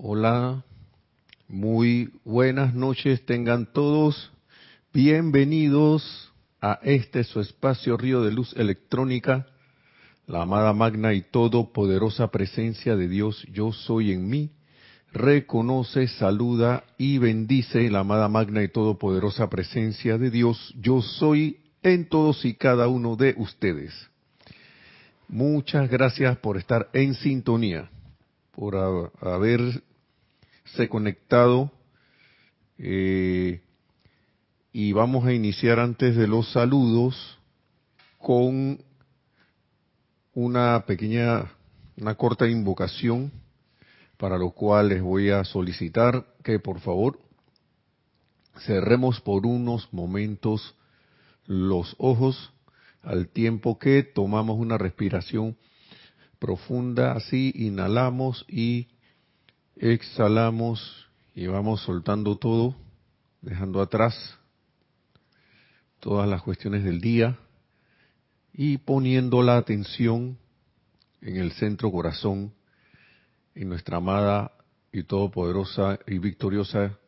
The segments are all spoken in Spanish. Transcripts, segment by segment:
Hola, muy buenas noches tengan todos. Bienvenidos a este su espacio Río de Luz Electrónica, la amada magna y todopoderosa presencia de Dios, yo soy en mí. Reconoce, saluda y bendice la amada magna y todopoderosa presencia de Dios, yo soy en todos y cada uno de ustedes. Muchas gracias por estar en sintonía, por haber conectado eh, y vamos a iniciar antes de los saludos con una pequeña, una corta invocación para lo cual les voy a solicitar que por favor cerremos por unos momentos los ojos al tiempo que tomamos una respiración profunda, así inhalamos y Exhalamos y vamos soltando todo, dejando atrás todas las cuestiones del día y poniendo la atención en el centro corazón, en nuestra amada y todopoderosa y victoriosa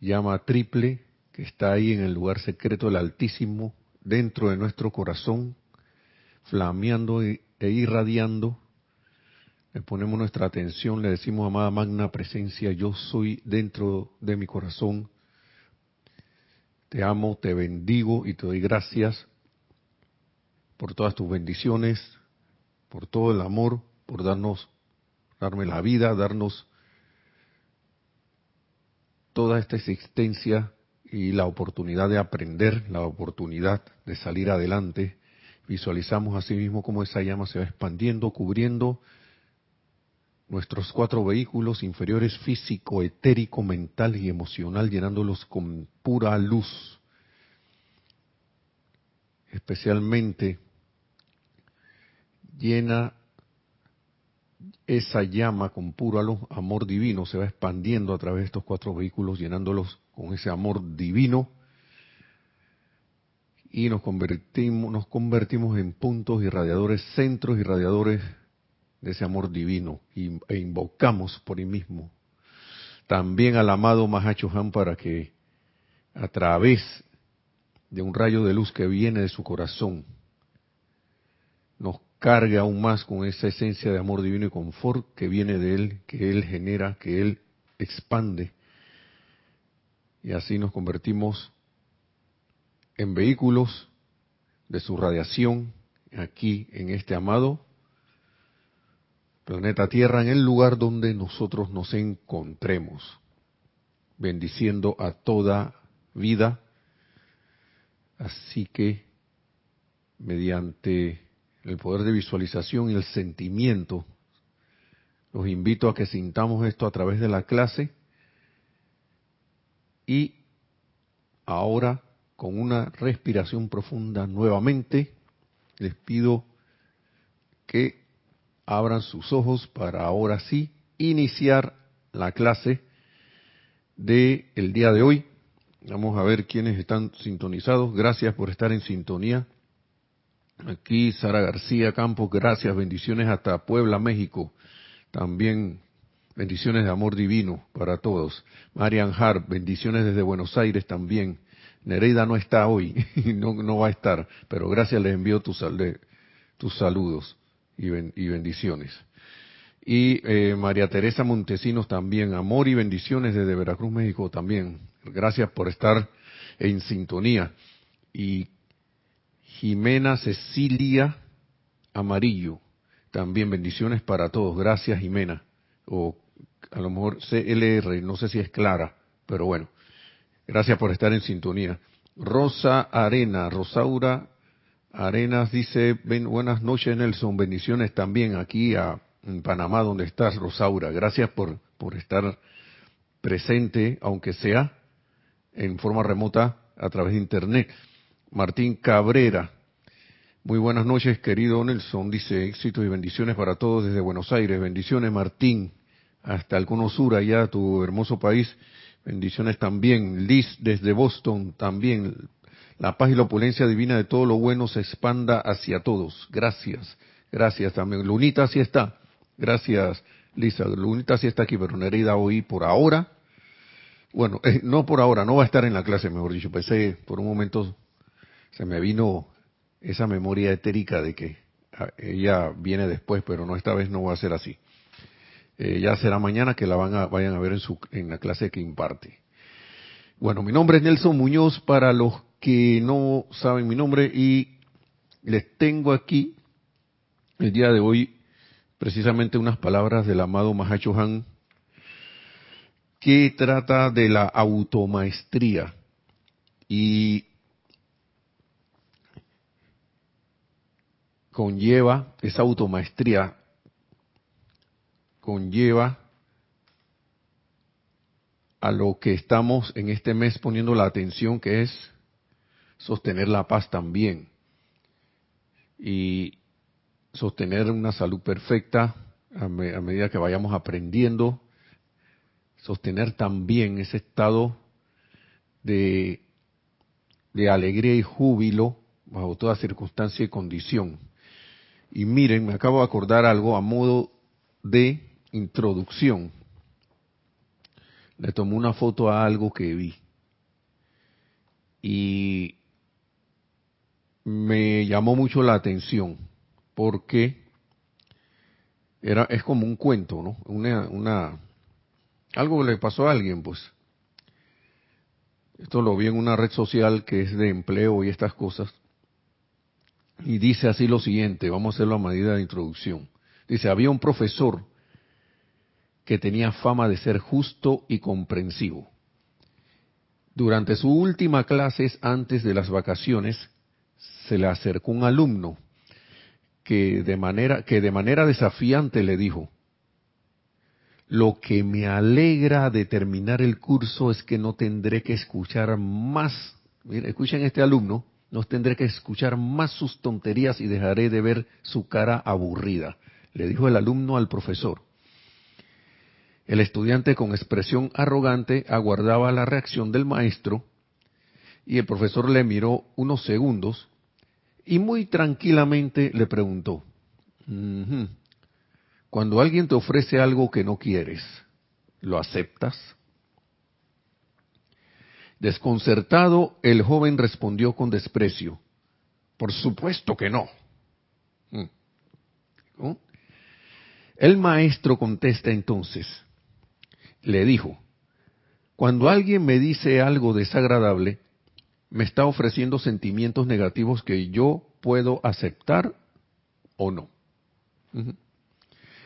llama triple que está ahí en el lugar secreto del Altísimo, dentro de nuestro corazón, flameando e irradiando le ponemos nuestra atención, le decimos, amada magna presencia, yo soy dentro de mi corazón. Te amo, te bendigo y te doy gracias por todas tus bendiciones, por todo el amor, por darnos, darme la vida, darnos toda esta existencia y la oportunidad de aprender, la oportunidad de salir adelante. Visualizamos así mismo cómo esa llama se va expandiendo, cubriendo nuestros cuatro vehículos inferiores físico, etérico, mental y emocional, llenándolos con pura luz. Especialmente llena esa llama con puro amor divino, se va expandiendo a través de estos cuatro vehículos, llenándolos con ese amor divino y nos convertimos, nos convertimos en puntos irradiadores, centros irradiadores de ese amor divino e invocamos por él mismo también al amado Mahacho Han para que a través de un rayo de luz que viene de su corazón nos cargue aún más con esa esencia de amor divino y confort que viene de él, que él genera, que él expande. Y así nos convertimos en vehículos de su radiación aquí en este amado planeta Tierra, en el lugar donde nosotros nos encontremos, bendiciendo a toda vida. Así que, mediante el poder de visualización y el sentimiento, los invito a que sintamos esto a través de la clase y ahora con una respiración profunda nuevamente les pido que abran sus ojos para ahora sí iniciar la clase del el día de hoy. Vamos a ver quiénes están sintonizados. Gracias por estar en sintonía. Aquí Sara García Campos, gracias, bendiciones hasta Puebla, México. También bendiciones de amor divino para todos. Marian Hart, bendiciones desde Buenos Aires también. Nereida no está hoy, no, no va a estar, pero gracias, les envío tus, tus saludos y, bendiciones. Y eh, María Teresa Montesinos también, amor y bendiciones desde Veracruz, México también. Gracias por estar en sintonía. Y Jimena Cecilia Amarillo, también bendiciones para todos. Gracias Jimena. O a lo mejor CLR, no sé si es clara, pero bueno. Gracias por estar en sintonía. Rosa Arena, Rosaura Arenas dice, buenas noches Nelson, bendiciones también aquí a, en Panamá donde estás, Rosaura. Gracias por, por estar presente, aunque sea en forma remota a través de Internet. Martín Cabrera, muy buenas noches querido Nelson, dice éxitos y bendiciones para todos desde Buenos Aires. Bendiciones Martín, hasta el cono sur, allá tu hermoso país. Bendiciones también. Liz desde Boston también la paz y la opulencia divina de todo lo bueno se expanda hacia todos. Gracias, gracias también. Lunita, así está. Gracias, Lisa, Lunita sí está aquí, pero Nereida hoy por ahora, bueno, eh, no por ahora, no va a estar en la clase, mejor dicho. Pensé, por un momento se me vino esa memoria etérica de que ah, ella viene después, pero no esta vez no va a ser así. Eh, ya será mañana que la van a, vayan a ver en, su, en la clase que imparte. Bueno, mi nombre es Nelson Muñoz para los que no saben mi nombre y les tengo aquí el día de hoy precisamente unas palabras del amado Mahacho Han que trata de la automaestría. Y conlleva esa automaestría conlleva a lo que estamos en este mes poniendo la atención, que es sostener la paz también. Y sostener una salud perfecta a, medida que vayamos aprendiendo, sostener también ese estado de, de alegría y júbilo bajo toda circunstancia y condición. Y miren, me acabo de acordar algo a modo de introducción. Le tomé una foto a algo que vi. Y me llamó mucho la atención porque era es como un cuento, ¿no? Una, una algo le pasó a alguien, pues. Esto lo vi en una red social que es de empleo y estas cosas. Y dice así lo siguiente, vamos a hacerlo a medida de introducción. Dice, había un profesor que tenía fama de ser justo y comprensivo. Durante su última clase antes de las vacaciones, se le acercó un alumno que de manera, que de manera desafiante le dijo, lo que me alegra de terminar el curso es que no tendré que escuchar más, miren, escuchen este alumno, no tendré que escuchar más sus tonterías y dejaré de ver su cara aburrida, le dijo el alumno al profesor. El estudiante con expresión arrogante aguardaba la reacción del maestro y el profesor le miró unos segundos y muy tranquilamente le preguntó, cuando alguien te ofrece algo que no quieres, ¿lo aceptas? Desconcertado, el joven respondió con desprecio, por supuesto que no. Mm. El maestro contesta entonces, le dijo, cuando alguien me dice algo desagradable, me está ofreciendo sentimientos negativos que yo puedo aceptar o no.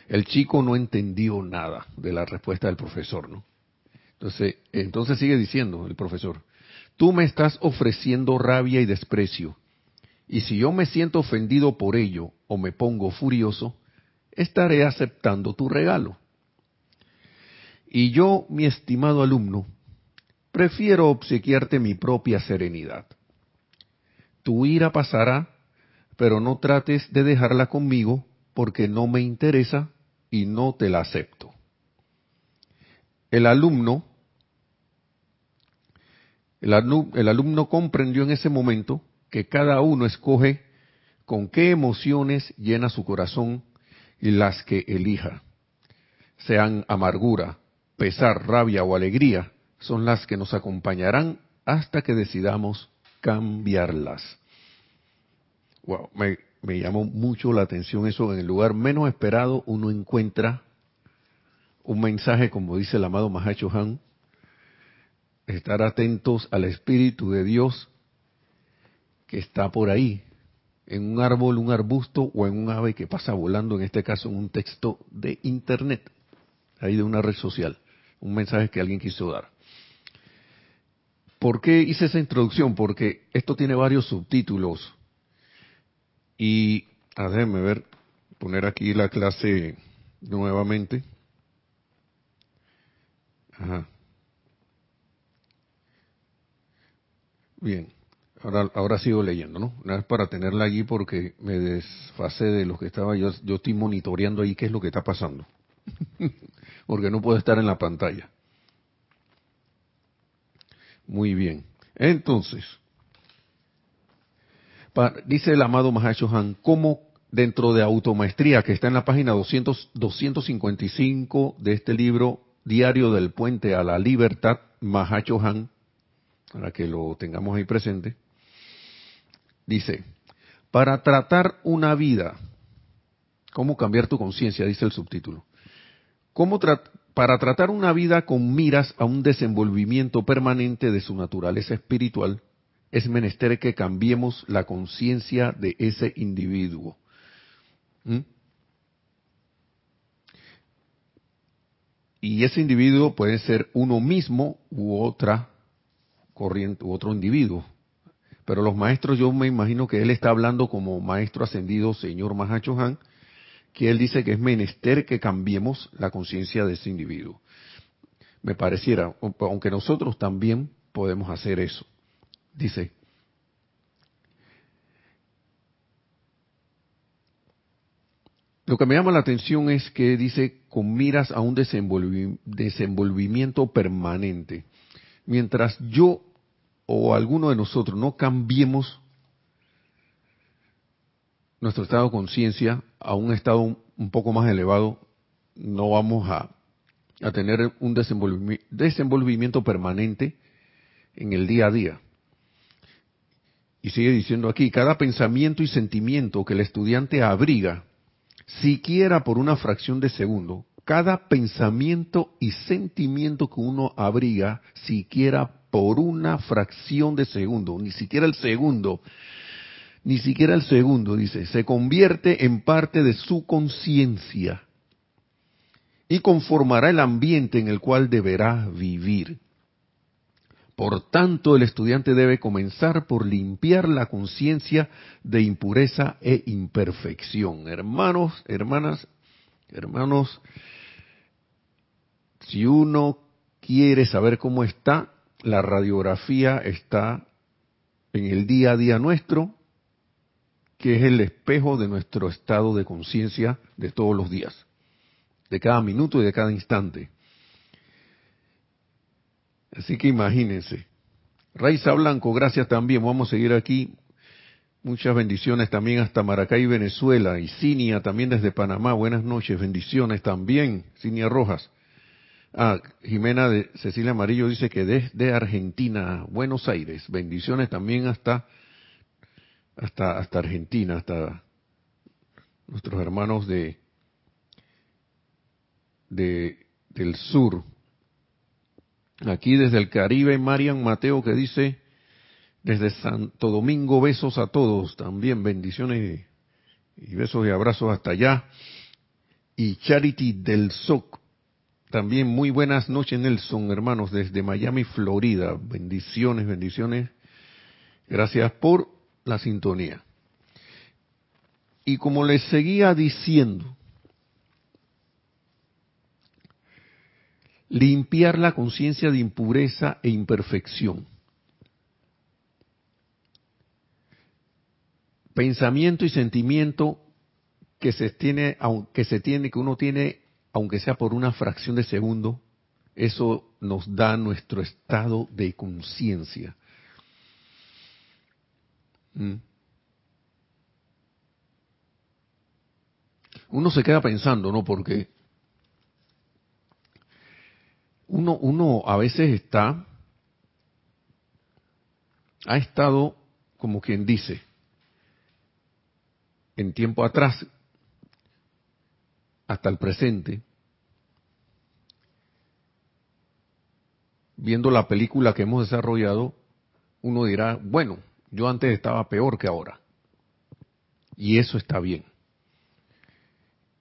El chico no entendió nada de la respuesta del profesor, ¿no? Entonces, entonces sigue diciendo el profesor, tú me estás ofreciendo rabia y desprecio, y si yo me siento ofendido por ello o me pongo furioso, estaré aceptando tu regalo. Y yo, mi estimado alumno, prefiero obsequiarte mi propia serenidad. Tu ira pasará, pero no trates de dejarla conmigo porque no me interesa y no te la acepto. El alumno, el, alumno, comprendió en ese momento que cada uno escoge con qué emociones llena su corazón y las que elija, sean amargura, pesar, rabia o alegría, son las que nos acompañarán hasta que decidamos cambiarlas. Wow, me, llamó mucho la atención eso. En el lugar menos esperado uno encuentra un mensaje, como dice el amado Mahacho Han, estar atentos al Espíritu de Dios que está por ahí, en un árbol, un arbusto o en un ave que pasa volando, en este caso en un texto de Internet, ahí de una red social, un mensaje que alguien quiso dar. ¿Por qué hice esa introducción? Porque esto tiene varios subtítulos. Y, déjenme ver, poner aquí la clase nuevamente. Ajá. Bien, ahora, sigo leyendo, ¿no? Una vez para tenerla allí porque me desfasé de lo que estaba yo, yo estoy monitoreando ahí qué es lo que está pasando. porque no puedo estar en la pantalla. Muy bien. Entonces, dice el amado Mahashohan, ¿cómo dentro de automaestría, que está en la página 200, 255 de este libro, Diario del Puente a la Libertad, Mahacho Han, para que lo tengamos ahí presente, dice, para tratar una vida, ¿cómo cambiar tu conciencia? Dice el subtítulo. ¿Cómo para tratar una vida con miras a un desenvolvimiento permanente de su naturaleza espiritual, es menester que cambiemos la conciencia de ese individuo. ¿Mm? Y ese individuo puede ser uno mismo u otra corriente, u otro individuo. Pero los maestros, yo me imagino que él está hablando como maestro ascendido, señor Mahacho Han, que él dice que es menester que cambiemos la conciencia de ese individuo. Me pareciera, aunque nosotros también podemos hacer eso. Dice, lo que me llama la atención es que dice con miras a un desenvolvimiento permanente. Mientras yo o alguno de nosotros no cambiemos nuestro estado de conciencia a un estado un poco más elevado, no vamos a, a tener un desenvolvimiento permanente en el día a día. Y sigue diciendo aquí, cada pensamiento y sentimiento que el estudiante abriga, siquiera por una fracción de segundo, cada pensamiento y sentimiento que uno abriga, siquiera por una fracción de segundo, ni siquiera el segundo, ni siquiera el segundo, dice, se convierte en parte de su conciencia y conformará el ambiente en el cual deberá vivir. Por tanto, el estudiante debe comenzar por limpiar la conciencia de impureza e imperfección. Hermanos, hermanas, hermanos, si uno quiere saber cómo está, la radiografía está en el día a día nuestro, que es el espejo de nuestro estado de conciencia de todos los días, de cada minuto y de cada instante. Así que imagínense. Raiza Blanco, gracias también. Vamos a seguir aquí. Muchas bendiciones también hasta Maracay, Venezuela. Y Cinia también desde Panamá. Buenas noches. Bendiciones también. Cinia Rojas. Ah, Jimena de Cecilia Amarillo dice que desde Argentina, Buenos Aires. Bendiciones también hasta, hasta, hasta Argentina, hasta nuestros hermanos de, de, del sur. Aquí desde el Caribe, Marian Mateo que dice, desde Santo Domingo, besos a todos, también bendiciones y besos y abrazos hasta allá. Y Charity del SOC, también muy buenas noches Nelson, hermanos, desde Miami, Florida. Bendiciones, bendiciones. Gracias por la sintonía. Y como les seguía diciendo, limpiar la conciencia de impureza e imperfección. Pensamiento y sentimiento que se tiene, aunque se tiene, que uno tiene, aunque sea por una fracción de segundo, eso nos da nuestro estado de conciencia. ¿Mm? Uno se queda pensando, ¿no? Porque uno, uno a veces está, ha estado, como quien dice, en tiempo atrás, hasta el presente, viendo la película que hemos desarrollado, uno dirá, bueno, yo antes estaba peor que ahora. Y eso está bien.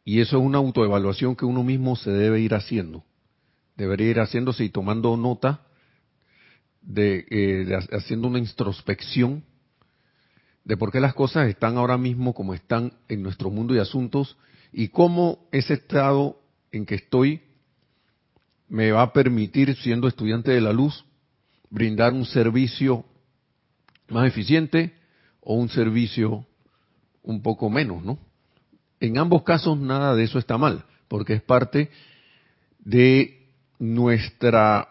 Y eso es una autoevaluación que uno mismo se debe ir haciendo debería ir haciéndose y tomando nota de, eh, haciendo una introspección de por qué las cosas están ahora mismo como están en nuestro mundo y asuntos y cómo ese estado en que estoy me va a permitir, siendo estudiante de la luz, brindar un servicio más eficiente o un servicio un poco menos, ¿no? En ambos casos nada de eso está mal, porque es parte de nuestra,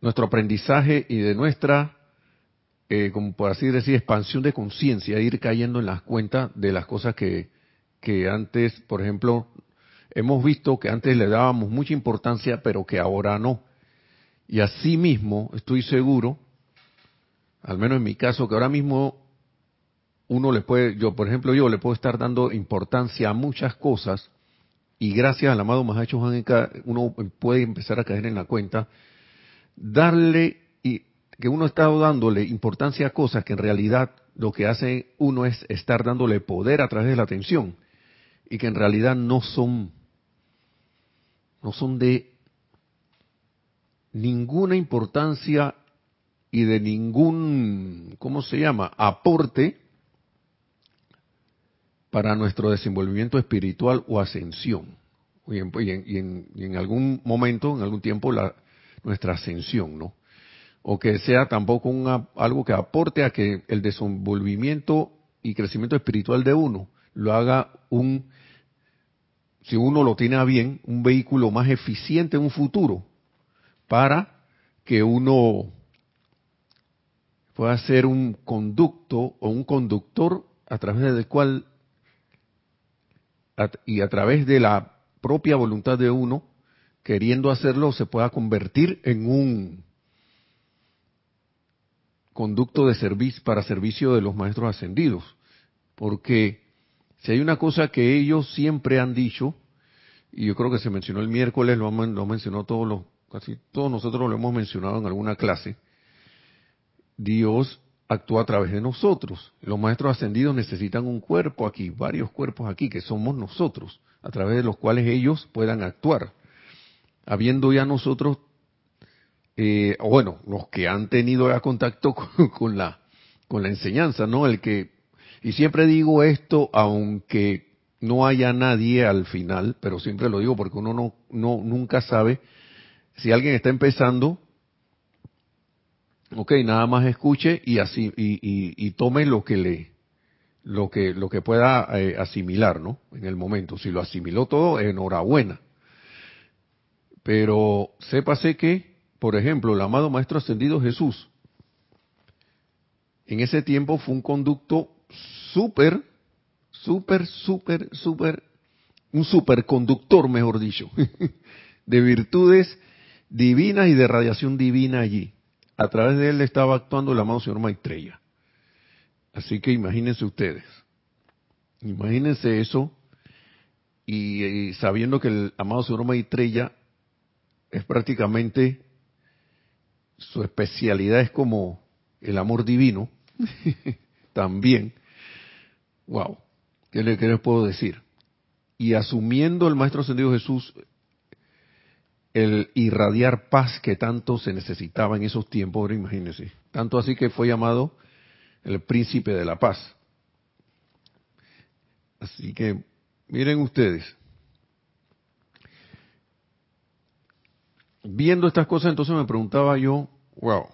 nuestro aprendizaje y de nuestra eh, como por así decir, expansión de conciencia, ir cayendo en las cuentas de las cosas que, que antes, por ejemplo, hemos visto que antes le dábamos mucha importancia, pero que ahora no. Y así mismo, estoy seguro, al menos en mi caso, que ahora mismo uno le puede, yo por ejemplo, yo le puedo estar dando importancia a muchas cosas y gracias al amado Mahacho uno puede empezar a caer en la cuenta, darle, y que uno está dándole importancia a cosas que en realidad lo que hace uno es estar dándole poder a través de la atención y que en realidad no son, no son de ninguna importancia y de ningún, ¿cómo se llama?, aporte para nuestro desenvolvimiento espiritual o ascensión. Y en, algún momento, en algún tiempo, la, nuestra ascensión, ¿no? O que sea tampoco algo que aporte a que el desenvolvimiento y crecimiento espiritual de uno lo haga un, si uno lo tiene a bien, un vehículo más eficiente en un futuro para que uno pueda ser un conducto o un conductor a través del cual y a través de la propia voluntad de uno, queriendo hacerlo, se pueda convertir en un conducto de servicio para servicio de los maestros ascendidos. Porque si hay una cosa que ellos siempre han dicho, y yo creo que se mencionó el miércoles, lo, lo mencionó todos los, casi todos nosotros lo hemos mencionado en alguna clase, Dios actúa a través de nosotros. Los maestros ascendidos necesitan un cuerpo aquí, varios cuerpos aquí, que somos nosotros, a través de los cuales ellos puedan actuar. Habiendo ya nosotros, eh, bueno, los que han tenido ya contacto con, la, con la enseñanza, ¿no? El que, y siempre digo esto, aunque no haya nadie al final, pero siempre lo digo porque uno no, no nunca sabe si alguien está empezando ok, nada más escuche y así y, tome lo que le lo que lo que pueda eh, asimilar, ¿no? En el momento, si lo asimiló todo, enhorabuena. Pero sépase que, por ejemplo, el amado maestro ascendido Jesús en ese tiempo fue un conducto súper súper súper súper un superconductor, mejor dicho, de virtudes divinas y de radiación divina allí a través de él estaba actuando el amado señor Maitreya. Así que imagínense ustedes, imagínense eso y, sabiendo que el amado señor Maitreya es prácticamente su especialidad es como el amor divino, también. Wow, ¿qué, le, ¿qué les puedo decir? Y asumiendo el Maestro Ascendido Jesús el irradiar paz que tanto se necesitaba en esos tiempos, ahora imagínense. Tanto así que fue llamado el príncipe de la paz. Así que, miren ustedes, viendo estas cosas, entonces me preguntaba yo, wow,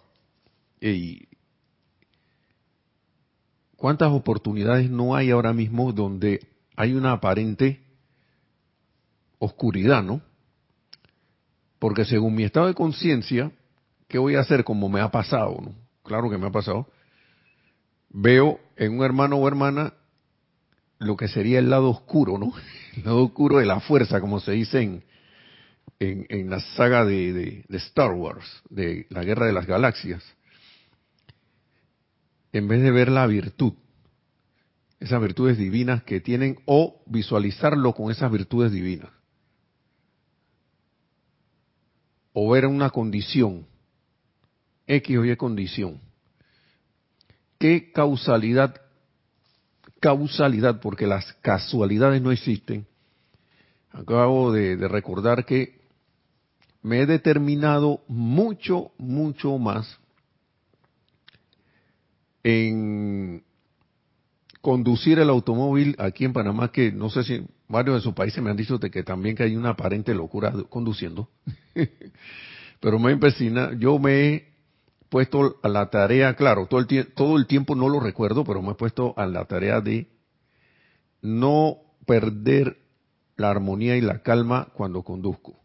¿cuántas oportunidades no hay ahora mismo donde hay una aparente oscuridad, ¿no? Porque según mi estado de conciencia, ¿qué voy a hacer como me ha pasado? ¿no? Claro que me ha pasado. Veo en un hermano o hermana lo que sería el lado oscuro, ¿no? El lado oscuro de la fuerza, como se dice en, en, la saga de, de, Star Wars, de la Guerra de las Galaxias. En vez de ver la virtud, esas virtudes divinas que tienen, o visualizarlo con esas virtudes divinas. O ver una condición, X o Y condición. ¿Qué causalidad? Causalidad, porque las casualidades no existen. Acabo de, recordar que me he determinado mucho, mucho más en conducir el automóvil aquí en Panamá, que no sé si varios de sus países me han dicho de que también que hay una aparente locura conduciendo. Pero me empecina, yo me he puesto a la tarea, claro, todo el, todo el tiempo no lo recuerdo, pero me he puesto a la tarea de no perder la armonía y la calma cuando conduzco.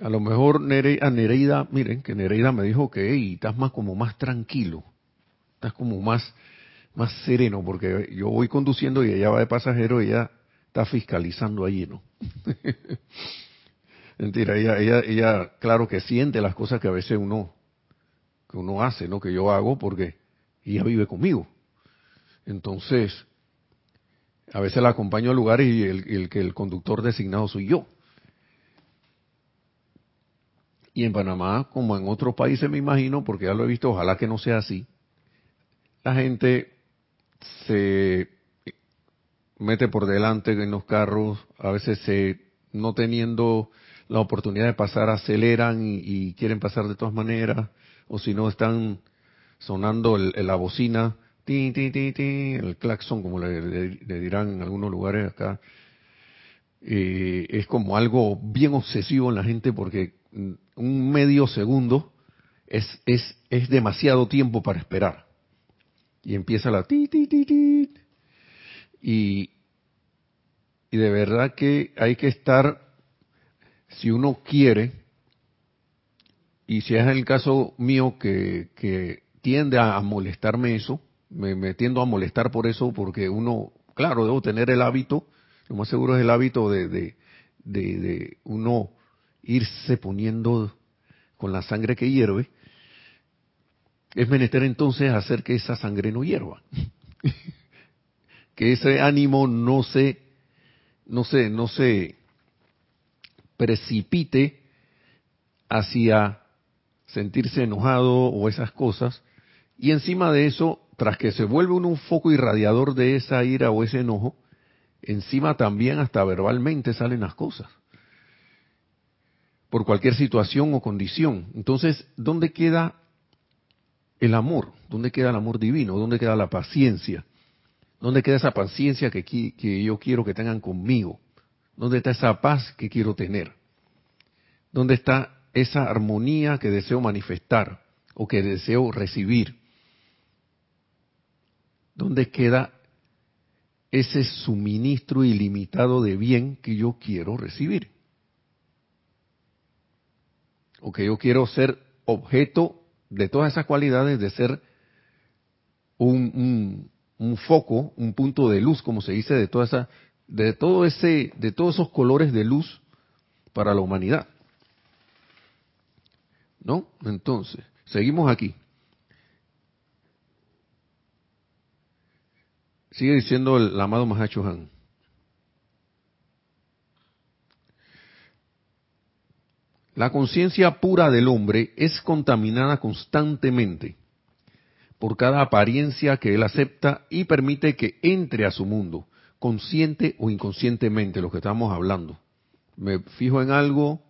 A lo mejor a Nereida, miren, que Nereida me dijo que hey, estás más como más tranquilo, estás como más, más sereno, porque yo voy conduciendo y ella va de pasajero y ella está fiscalizando allí, ¿no? Mentira, ella, ella, ella, claro que siente las cosas que a veces uno, que uno hace, ¿no? Que yo hago porque ella vive conmigo. Entonces, a veces la acompaño a lugares y el, que el conductor designado soy yo. Y en Panamá, como en otros países me imagino, porque ya lo he visto, ojalá que no sea así, la gente se mete por delante en los carros, a veces se, no teniendo la oportunidad de pasar, aceleran y, quieren pasar de todas maneras, o si no están sonando la bocina el claxon, como le, dirán en algunos lugares acá, es como algo bien obsesivo en la gente porque un medio segundo es, es, es demasiado tiempo para esperar. Y empieza la ti, ti, ti, ti. Y, y de verdad que hay que estar, si uno quiere, y si es el caso mío que, que tiende a molestarme eso, me, metiendo a molestar por eso, porque uno, claro, debo tener el hábito, lo más seguro es el hábito de, de, de, uno irse poniendo con la sangre que hierve, es menester entonces hacer que esa sangre no hierva, que ese ánimo no se, no se, no se precipite hacia sentirse enojado o esas cosas, y encima de eso tras que se vuelve un foco irradiador de esa ira o ese enojo, encima también hasta verbalmente salen las cosas. Por cualquier situación o condición. Entonces, ¿dónde queda el amor? ¿Dónde queda el amor divino? ¿Dónde queda la paciencia? ¿Dónde queda esa paciencia que, yo quiero que tengan conmigo? ¿Dónde está esa paz que quiero tener? ¿Dónde está esa armonía que deseo manifestar o que deseo recibir? ¿Dónde queda ese suministro ilimitado de bien que yo quiero recibir? O que yo quiero ser objeto de todas esas cualidades, de ser un, foco, un punto de luz, como se dice, de toda esa, de todo ese, de todos esos colores de luz para la humanidad. ¿No? Entonces, seguimos aquí. Sigue diciendo el amado Mahacho Han. La conciencia pura del hombre es contaminada constantemente por cada apariencia que él acepta y permite que entre a su mundo, consciente o inconscientemente, lo que estamos hablando. Me fijo en algo,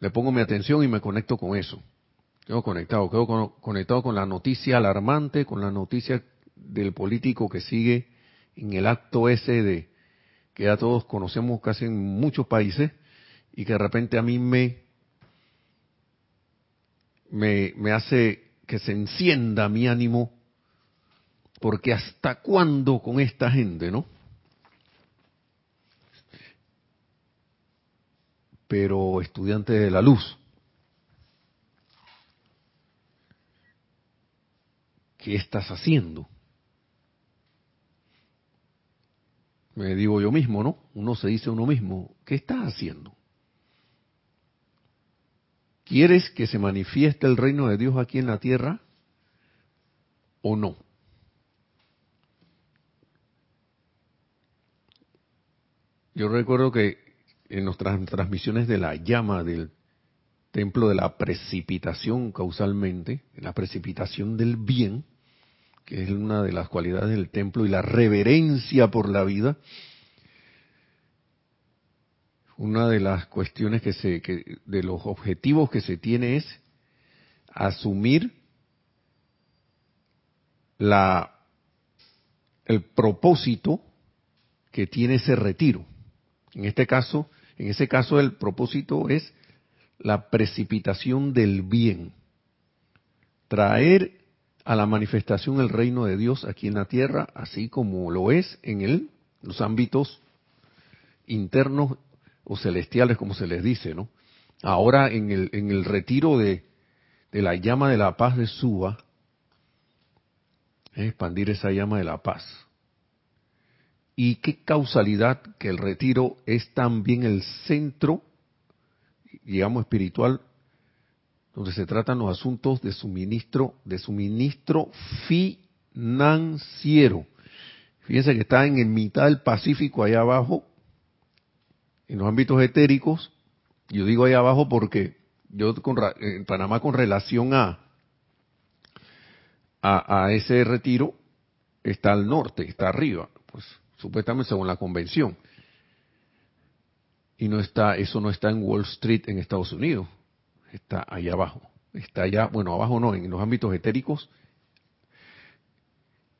le pongo mi atención y me conecto con eso. Quedo conectado, quedo conectado con la noticia alarmante, con la noticia del político que sigue en el acto ese de que ya todos conocemos casi en muchos países y que de repente a mí me, me, me hace que se encienda mi ánimo porque hasta cuándo con esta gente, ¿no? Pero estudiante de la luz, ¿qué estás haciendo? me digo yo mismo, ¿no? Uno se dice a uno mismo, ¿qué estás haciendo? ¿Quieres que se manifieste el reino de Dios aquí en la tierra o no? Yo recuerdo que en nuestras transmisiones de la llama del templo de la precipitación causalmente, en la precipitación del bien, que es una de las cualidades del templo, y la reverencia por la vida, una de las cuestiones que se, que, de los objetivos que se tiene es asumir la, el propósito que tiene ese retiro. En este caso, en ese caso el propósito es la precipitación del bien. Traer a la manifestación del reino de Dios aquí en la tierra, así como lo es en el, los ámbitos internos o celestiales, como se les dice, ¿no? ahora en el, en el retiro de, de la llama de la paz de Suba, expandir esa llama de la paz. Y qué causalidad que el retiro es también el centro, digamos, espiritual, donde se tratan los asuntos de suministro, de suministro financiero. Fíjense que está en mitad del Pacífico, allá abajo, en los ámbitos etéricos. Yo digo allá abajo porque yo en Panamá con relación a, a, ese retiro está al norte, está arriba, pues supuestamente según la convención. Y no está, eso no está en Wall Street en Estados Unidos, está allá abajo. Está allá, bueno, abajo no, en los ámbitos etéricos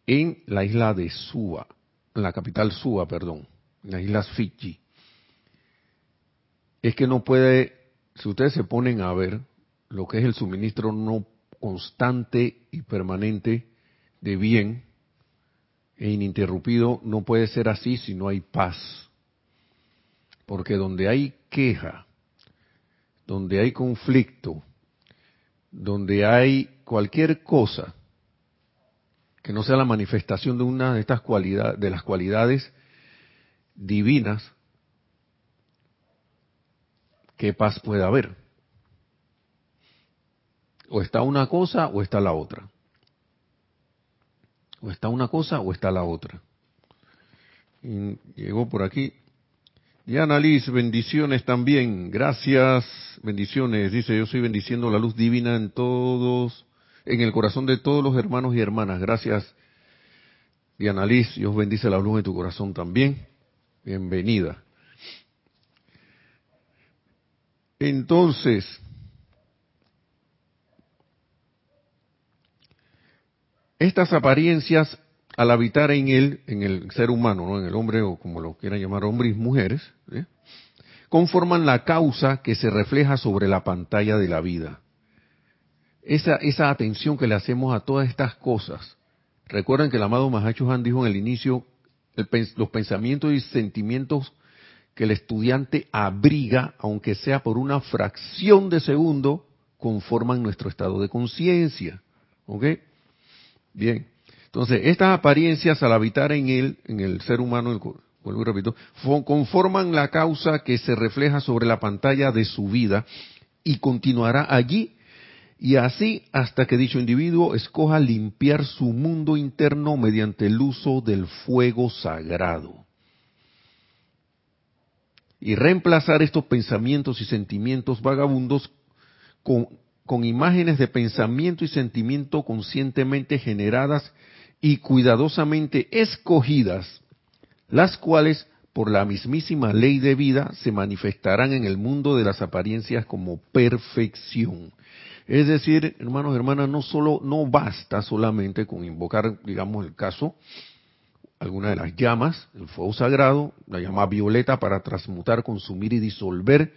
en la isla de Suba, en la capital Suba, perdón, en las islas Fiji. Es que no puede, si ustedes se ponen a ver lo que es el suministro no constante y permanente de bien e ininterrumpido, no puede ser así si no hay paz. Porque donde hay queja, donde hay conflicto, donde hay cualquier cosa, que no sea la manifestación de una de estas cualidades, de las cualidades divinas, ¿qué paz puede haber? O está una cosa o está la otra. O está una cosa o está la otra. Y llegó por aquí. Diana Liz, bendiciones también. Gracias, bendiciones. Dice, yo estoy bendiciendo la luz divina en todos en el corazón de todos los hermanos y hermanas. Gracias, Diana Liz. Dios bendice la luz de tu corazón también. Bienvenida. Entonces, estas apariencias al habitar en él, en el ser humano, ¿no? en el hombre o como lo quieran llamar hombres y mujeres, conforman la causa que se refleja sobre la pantalla de la vida esa, esa atención que le hacemos a todas estas cosas. Recuerden que el amado Mahacho Han dijo en el inicio los pensamientos y sentimientos que el estudiante abriga, aunque sea por una fracción de segundo, conforman nuestro estado de conciencia. ¿Ok? Bien. Entonces, estas apariencias al habitar en él, en el ser humano, vuelvo y repito, conforman la causa que se refleja sobre la pantalla de su vida y continuará allí y así hasta que dicho individuo escoja limpiar su mundo interno mediante el uso del fuego sagrado. Y reemplazar estos pensamientos y sentimientos vagabundos con, imágenes de pensamiento y sentimiento conscientemente generadas y cuidadosamente escogidas, las cuales por la mismísima ley de vida se manifestarán en el mundo de las apariencias como perfección. Es decir, hermanos y hermanas, no solo, no basta solamente con invocar, digamos, el caso, alguna de las llamas, el fuego sagrado, la llama violeta para transmutar, consumir y disolver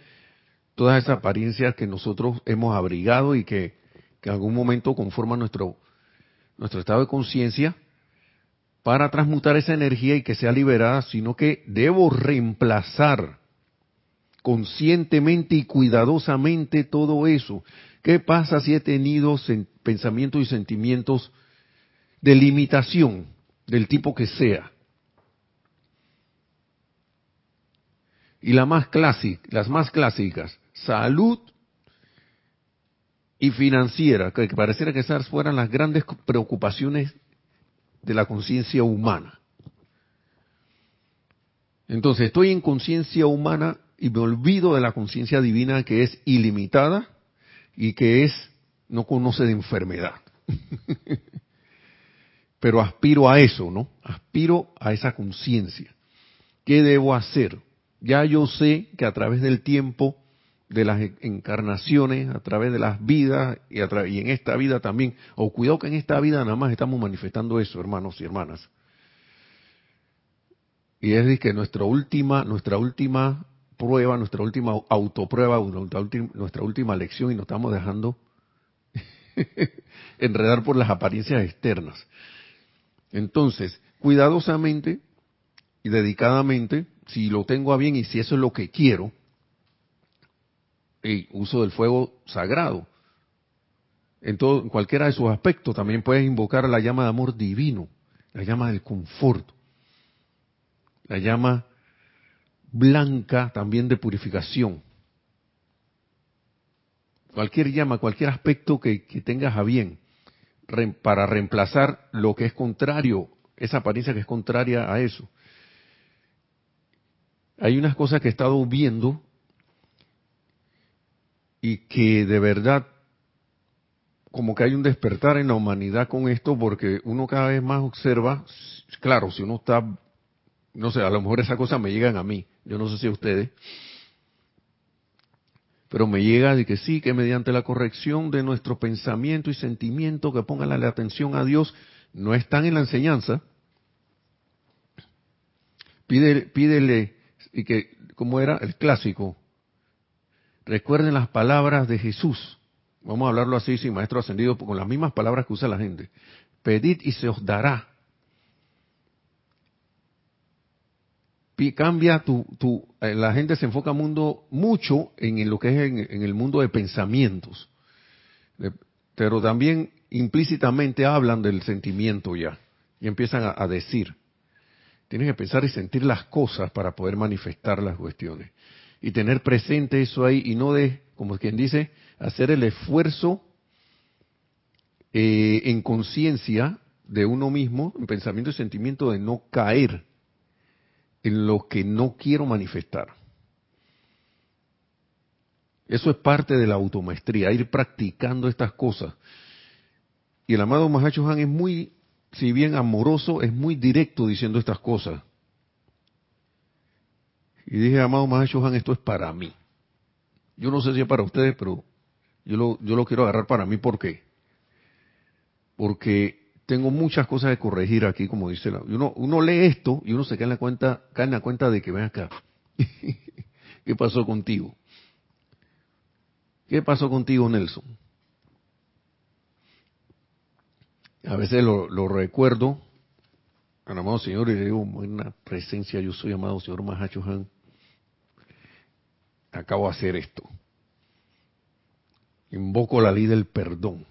todas esas apariencias que nosotros hemos abrigado y que, que en algún momento conforman nuestro, nuestro estado de conciencia, para transmutar esa energía y que sea liberada, sino que debo reemplazar conscientemente y cuidadosamente todo eso. ¿Qué pasa si he tenido pensamientos y sentimientos de limitación, del tipo que sea? Y más las más clásicas, salud y financiera, que pareciera que esas fueran las grandes preocupaciones de la conciencia humana. Entonces, estoy en conciencia humana y me olvido de la conciencia divina que es ilimitada y que es, no conoce de enfermedad. Pero aspiro a eso, ¿no? Aspiro a esa conciencia. ¿Qué debo hacer? Ya yo sé que a través del tiempo, de las encarnaciones, a través de las vidas y, y en esta vida también, o cuidado que en esta vida nada más estamos manifestando eso, hermanos y hermanas. Y es que nuestra última, nuestra última prueba, nuestra última autoprueba, nuestra última lección y nos estamos dejando enredar por las apariencias externas. Entonces, cuidadosamente y dedicadamente, si lo tengo a bien y si eso es lo que quiero, y uso del fuego sagrado. En, todo, en cualquiera de sus aspectos también puedes invocar la llama de amor divino, la llama del confort, la llama blanca también de purificación. Cualquier llama, cualquier aspecto que, tengas a bien para reemplazar lo que es contrario, esa apariencia que es contraria a eso. Hay unas cosas que he estado viendo y que de verdad como que hay un despertar en la humanidad con esto porque uno cada vez más observa, claro, si uno está, no sé, a lo mejor esas cosas me llegan a mí, yo no sé si a ustedes, pero me llega de que sí, que mediante la corrección de nuestro pensamiento y sentimiento, que pongan la atención a Dios, no están en la enseñanza, pídele, pídele y que, como era el clásico, Recuerden las palabras de Jesús. Vamos a hablarlo así, sin maestro ascendido, con las mismas palabras que usa la gente. Pedid y se os dará. Cambia tu, tu, eh, la gente se enfoca mundo mucho en lo que es en, el mundo de pensamientos, pero también implícitamente hablan del sentimiento ya y empiezan a, decir. Tienes que pensar y sentir las cosas para poder manifestar las cuestiones. Y tener presente eso ahí y no de, como quien dice, hacer el esfuerzo eh, en conciencia de uno mismo, en pensamiento y sentimiento de no caer en lo que no quiero manifestar. Eso es parte de la automaestría, ir practicando estas cosas. Y el amado Mahacho Han es muy, si bien amoroso, es muy directo diciendo estas cosas. Y dije, amado Mahacho Han, esto es para mí. Yo no sé si es para ustedes, pero yo lo, yo lo quiero agarrar para mí. ¿Por qué? Porque tengo muchas cosas que corregir aquí, como dice la... Uno, uno lee esto y uno se cae en la cuenta, cae en la cuenta de que ven acá. ¿Qué pasó contigo? ¿Qué pasó contigo, Nelson? A veces lo, lo recuerdo al amado Señor y le digo, buena presencia, yo soy amado Señor Mahacho Han acabo de hacer esto. Invoco la ley del perdón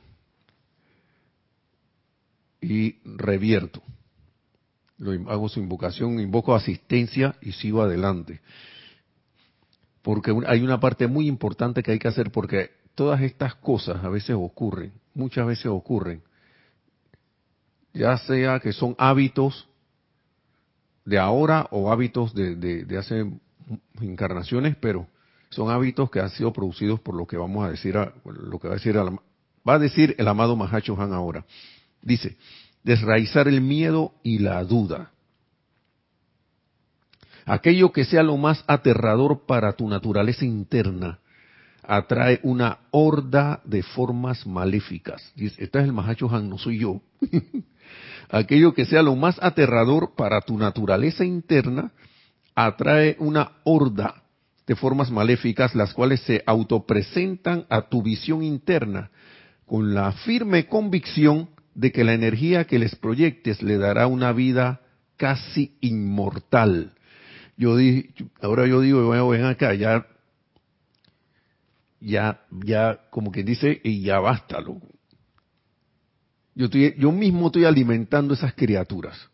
y revierto. hago su invocación, invoco asistencia y sigo adelante. Porque hay una parte muy importante que hay que hacer porque todas estas cosas a veces ocurren, muchas veces ocurren, ya sea que son hábitos de ahora o hábitos de, de hace encarnaciones, pero son hábitos que han sido producidos por lo que vamos a decir, lo que va a decir, va a decir el amado Mahacho Han ahora. Dice, desraizar el miedo y la duda. Aquello que sea lo más aterrador para tu naturaleza interna atrae una horda de formas maléficas. Dice, este es el Mahacho Han, no soy yo. Aquello que sea lo más aterrador para tu naturaleza interna atrae una horda de formas maléficas, las cuales se autopresentan a tu visión interna con la firme convicción de que la energía que les proyectes le dará una vida casi inmortal. Yo dije, ahora yo digo, bueno, ven acá, ya, ya, ya, como quien dice, y ya basta, loco. Yo, estoy, yo mismo estoy alimentando esas criaturas.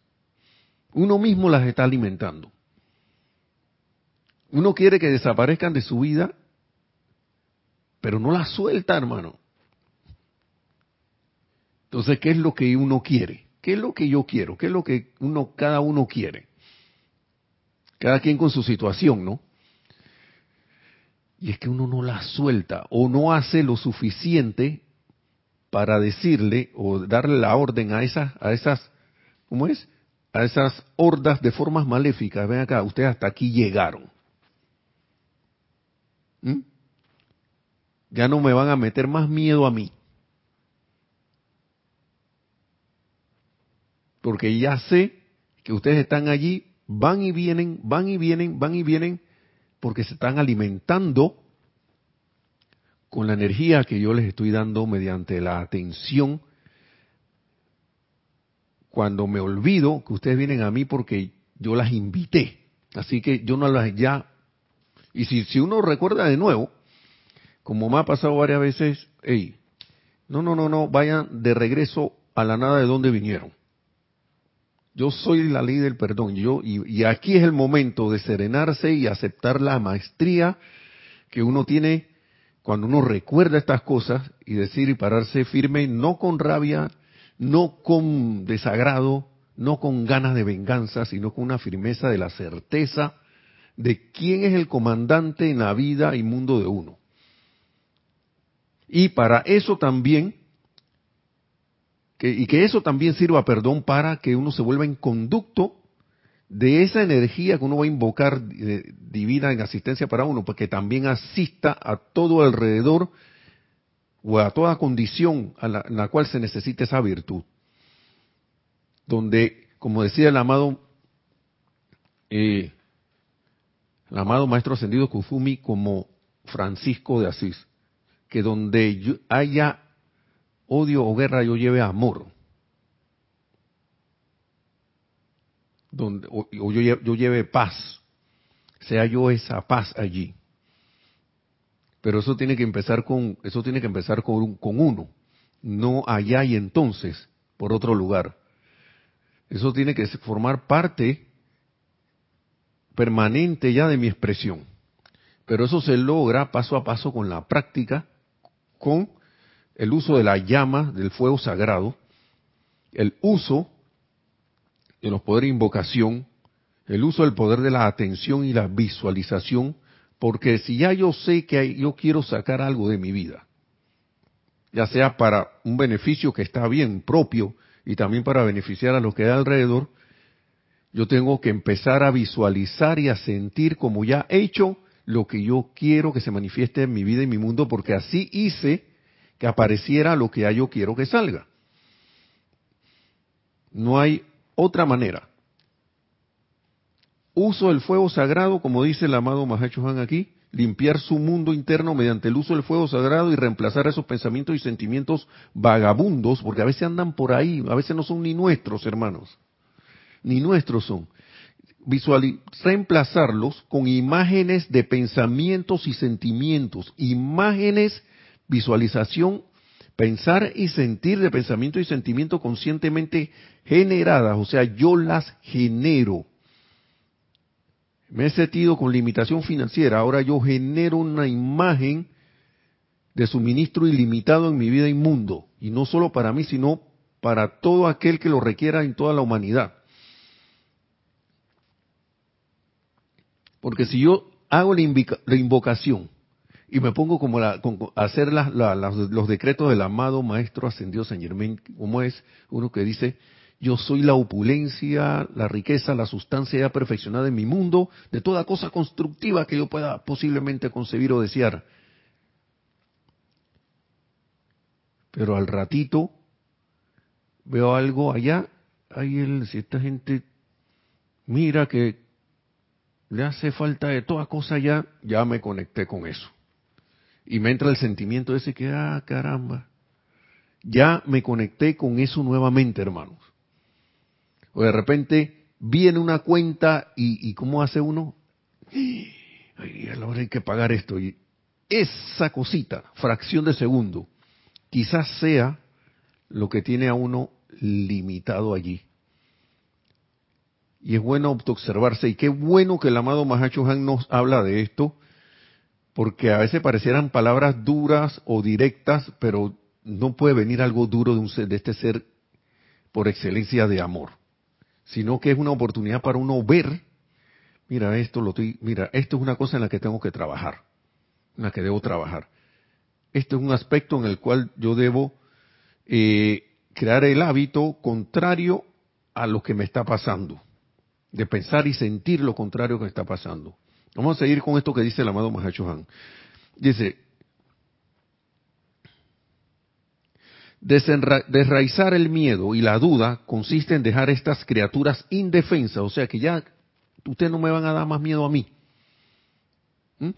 Uno mismo las está alimentando. Uno quiere que desaparezcan de su vida, pero no las suelta, hermano. Entonces, ¿qué es lo que uno quiere? ¿Qué es lo que yo quiero? ¿Qué es lo que uno, cada uno quiere? Cada quien con su situación, ¿no? Y es que uno no la suelta o no hace lo suficiente para decirle o darle la orden a esas, a esas, ¿cómo es? A esas hordas de formas maléficas. Ven acá, ustedes hasta aquí llegaron. ¿Mm? Ya no me van a meter más miedo a mí. Porque ya sé que ustedes están allí, van y vienen, van y vienen, van y vienen, porque se están alimentando con la energía que yo les estoy dando mediante la atención. Cuando me olvido que ustedes vienen a mí porque yo las invité. Así que yo no las ya y si, si uno recuerda de nuevo, como me ha pasado varias veces, hey, no, no, no, no, vayan de regreso a la nada de donde vinieron. Yo soy la ley del perdón. Yo, y, y, aquí es el momento de serenarse y aceptar la maestría que uno tiene cuando uno recuerda estas cosas y decir y pararse firme, no con rabia, no con desagrado, no con ganas de venganza, sino con una firmeza de la certeza de quién es el comandante en la vida y mundo de uno. Y para eso también, y que eso también sirva, perdón, para que uno se vuelva en conducto de esa energía que uno va a invocar eh, divina en asistencia para uno, porque también asista a todo alrededor o a toda condición a la, en la cual se necesite esa virtud. Donde, como decía el amado, eh, el amado maestro ascendido Kuzumi como Francisco de Asís, que donde haya odio o guerra yo lleve amor. Donde, o, yo, yo, lleve paz, sea yo esa paz allí. Pero eso tiene que empezar con, eso tiene que empezar con, con uno, no allá y entonces, por otro lugar. Eso tiene que formar parte permanente ya de mi expresión. Pero eso se logra paso a paso con la práctica, con el uso de la llama del fuego sagrado, el uso de los poderes de invocación, el uso del poder de la atención y la visualización, porque si ya yo sé que yo quiero sacar algo de mi vida, ya sea para un beneficio que está bien propio y también para beneficiar a los que hay alrededor, yo tengo que empezar a visualizar y a sentir como ya he hecho lo que yo quiero que se manifieste en mi vida y mi mundo, porque así hice que apareciera lo que ya yo quiero que salga. No hay otra manera. Uso el fuego sagrado, como dice el amado Mahacho Han aquí, limpiar su mundo interno mediante el uso del fuego sagrado y reemplazar esos pensamientos y sentimientos vagabundos, porque a veces andan por ahí, a veces no son ni nuestros hermanos, ni nuestros son. reemplazarlos con imágenes de pensamientos y sentimientos, imágenes visualización, pensar y sentir de pensamiento y sentimiento conscientemente generadas, o sea, yo las genero. Me he sentido con limitación financiera, ahora yo genero una imagen de suministro ilimitado en mi vida y mundo, y no solo para mí, sino para todo aquel que lo requiera en toda la humanidad. Porque si yo hago la, invocación y me pongo como a hacer los decretos del amado Maestro Ascendido San Germain, como es uno que dice, yo soy la opulencia, la riqueza, la sustancia ya perfeccionada en mi mundo, de toda cosa constructiva que yo pueda posiblemente concebir o desear. Pero al ratito veo algo allá, ahí el, si esta gente mira que le hace falta de toda cosa ya, ya me conecté con eso. Y me entra el sentimiento ese que, ah, caramba, ya me conecté con eso nuevamente, hermanos. O de repente viene una cuenta y, y ¿cómo hace uno? Ay, a la hora hay que pagar esto. Y esa cosita, fracción de segundo, quizás sea lo que tiene a uno limitado allí. Y es bueno observarse, y qué bueno que el amado Mahacho Han nos habla de esto, porque a veces parecieran palabras duras o directas, pero no puede venir algo duro de, un de este ser por excelencia de amor, sino que es una oportunidad para uno ver, mira esto, lo mira, esto es una cosa en la que tengo que trabajar, en la que debo trabajar. Este es un aspecto en el cual yo debo eh, crear el hábito contrario a lo que me está pasando, de pensar y sentir lo contrario que me está pasando. Vamos a seguir con esto que dice el amado Mahachohan. Dice, desraizar el miedo y la duda consiste en dejar estas criaturas indefensas, o sea que ya ustedes no me van a dar más miedo a mí. ¿Mm?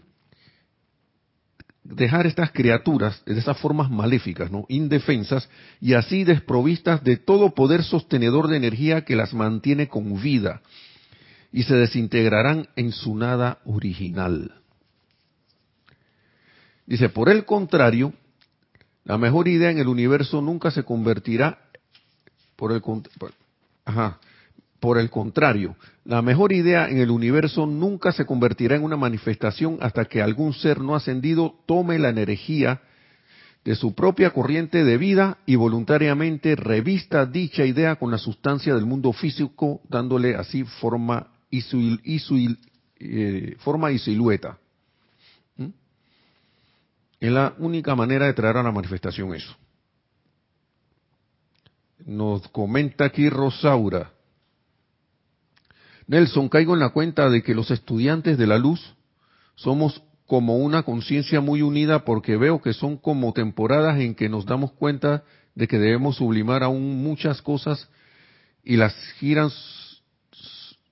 Dejar estas criaturas de esas formas maléficas, ¿no? Indefensas y así desprovistas de todo poder sostenedor de energía que las mantiene con vida y se desintegrarán en su nada original. Dice, por el contrario, la mejor idea en el universo nunca se convertirá, por el, ajá, por el contrario, la mejor idea en el universo nunca se convertirá en una manifestación hasta que algún ser no ascendido tome la energía de su propia corriente de vida y voluntariamente revista dicha idea con la sustancia del mundo físico, dándole así forma y, su, eh, forma y silueta. ¿Mm? Es la única manera de traer a la manifestación eso. Nos comenta aquí Rosaura. Nelson, caigo en la cuenta de que los estudiantes de la luz somos como una conciencia muy unida porque veo que son como temporadas en que nos damos cuenta de que debemos sublimar aún muchas cosas y las giran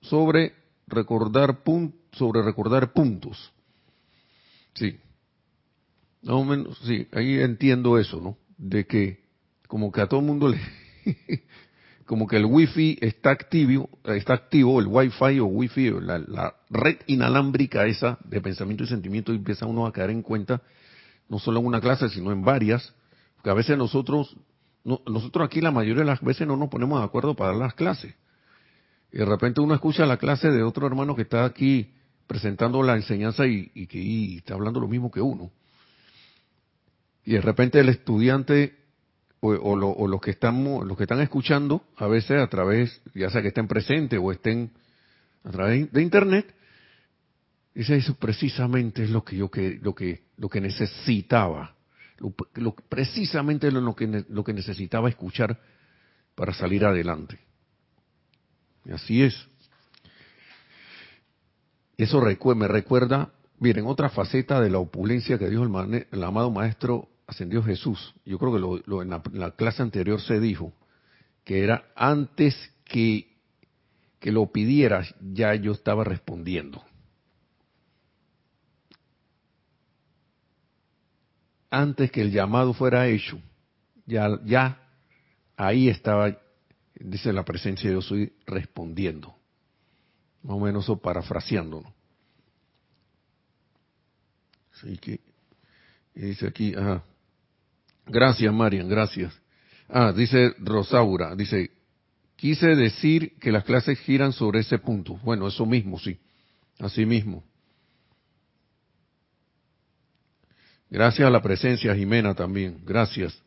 sobre recordar sobre recordar puntos. Sí. No menos, sí, ahí entiendo eso, ¿no? De que como que a todo el mundo le como que el wifi está activo, está activo, el wifi o wifi, la, la red inalámbrica esa de pensamiento y sentimiento y empieza uno a caer en cuenta, no solo en una clase, sino en varias, porque a veces nosotros, nosotros aquí la mayoría de las veces no nos ponemos de acuerdo para dar las clases. Y de repente uno escucha la clase de otro hermano que está aquí presentando la enseñanza y, que está hablando lo mismo que uno. Y de repente el estudiante o, los que estamos, los que están escuchando, a veces a través, ya sea que estén presentes o estén a través de internet, dice eso precisamente es lo que yo que, lo que, lo que necesitaba, lo, precisamente lo, que lo que necesitaba escuchar para salir adelante. Así es. Eso me recuerda, miren, otra faceta de la opulencia que dijo el, el amado maestro ascendió Jesús, yo creo que en, la, clase anterior se dijo, que era antes que, que lo pidieras, ya yo estaba respondiendo. Antes que el llamado fuera hecho, ya, ya ahí estaba, dice la presencia yo soy respondiendo. Más o menos eso parafraseándolo. Así que, dice aquí, ajá. Gracias, Marian, gracias. Ah, dice Rosaura, dice, quise decir que las clases giran sobre ese punto. Bueno, eso mismo, sí, así mismo. Gracias a la presencia, Jimena, también, gracias.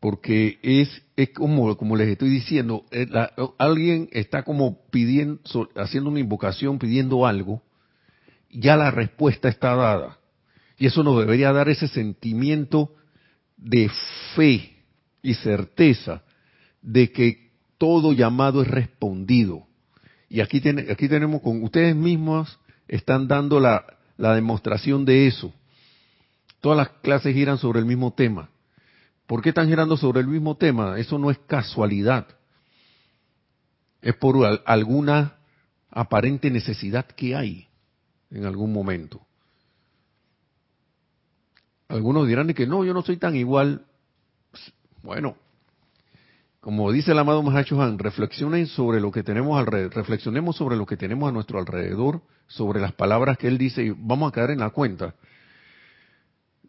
Porque es, es como, como les estoy diciendo, eh, alguien está como pidiendo, haciendo una invocación, pidiendo algo, ya la respuesta está dada. Y eso nos debería dar ese sentimiento de fe y certeza de que todo llamado es respondido. Y aquí, aquí tenemos con ustedes mismos, están dando la, la demostración de eso. Todas las clases giran sobre el mismo tema. ¿Por qué están girando sobre el mismo tema? Eso no es casualidad. Es por alguna aparente necesidad que hay en algún momento. Algunos dirán que no, yo no soy tan igual. Bueno, como dice el amado Mahacho Han, reflexionen sobre lo que tenemos alrededor, reflexionemos sobre lo que tenemos a nuestro alrededor, sobre las palabras que él dice y vamos a caer en la cuenta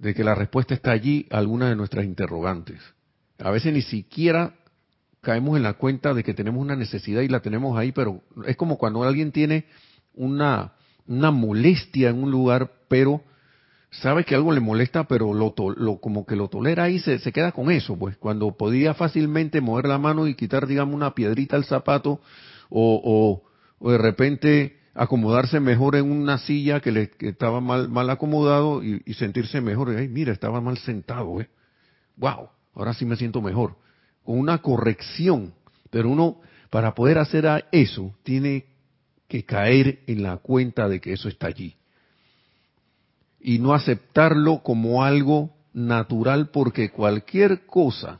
de que la respuesta está allí a algunas de nuestras interrogantes. A veces ni siquiera caemos en la cuenta de que tenemos una necesidad y la tenemos ahí, pero es como cuando alguien tiene una, una molestia en un lugar, pero sabe que algo le molesta, pero lo, lo como que lo tolera y se, queda con eso, pues cuando podía fácilmente mover la mano y quitar, digamos, una piedrita al zapato o, o, de repente acomodarse mejor en una silla que le estaba mal, mal acomodado y, sentirse mejor. Ay, mira, estaba mal sentado, ¿eh? Wow, ahora sí me siento mejor. Con una corrección, pero uno, para poder hacer eso, tiene que caer en la cuenta de que eso está allí y no aceptarlo como algo natural porque cualquier cosa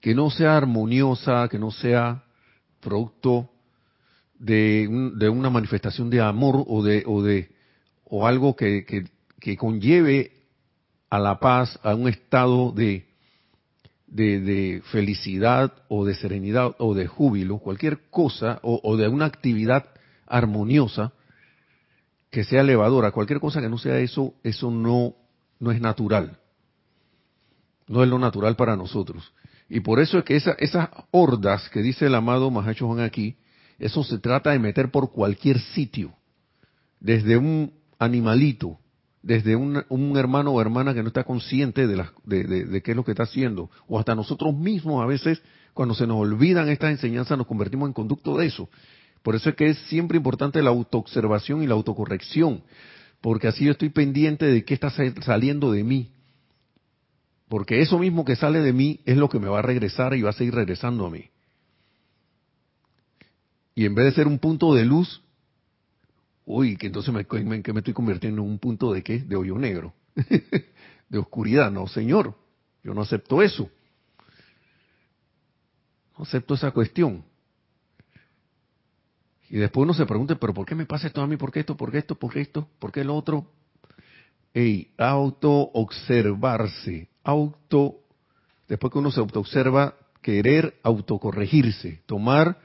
que no sea armoniosa, que no sea producto de, una manifestación de amor o de o de o algo que, que, conlleve a la paz, a un estado de, de, de, felicidad o de serenidad o de júbilo, cualquier cosa o, o de una actividad armoniosa, que sea elevadora, cualquier cosa que no sea eso, eso no, no es natural. No es lo natural para nosotros. Y por eso es que esa, esas hordas que dice el amado Mahacho Juan aquí, eso se trata de meter por cualquier sitio. Desde un animalito, desde un, hermano o hermana que no está consciente de, de, qué es lo que está haciendo, o hasta nosotros mismos a veces, cuando se nos olvidan estas enseñanzas, nos convertimos en conducto de eso. Por eso es que es siempre importante la autoobservación y la autocorrección, porque así yo estoy pendiente de qué está saliendo de mí. Porque eso mismo que sale de mí es lo que me va a regresar y va a seguir regresando a mí. Y en vez de ser un punto de luz, uy, que entonces me, que me estoy convirtiendo en un punto de qué? De hoyo negro, de oscuridad. No, señor, yo no acepto eso. No acepto esa cuestión. Y después uno se pregunta, pero ¿por qué me pasa esto a mí? ¿Por qué esto? ¿Por qué esto? ¿Por qué esto? ¿Por qué lo otro? Ey, auto-observarse, auto, después que uno se auto-observa, querer autocorregirse, tomar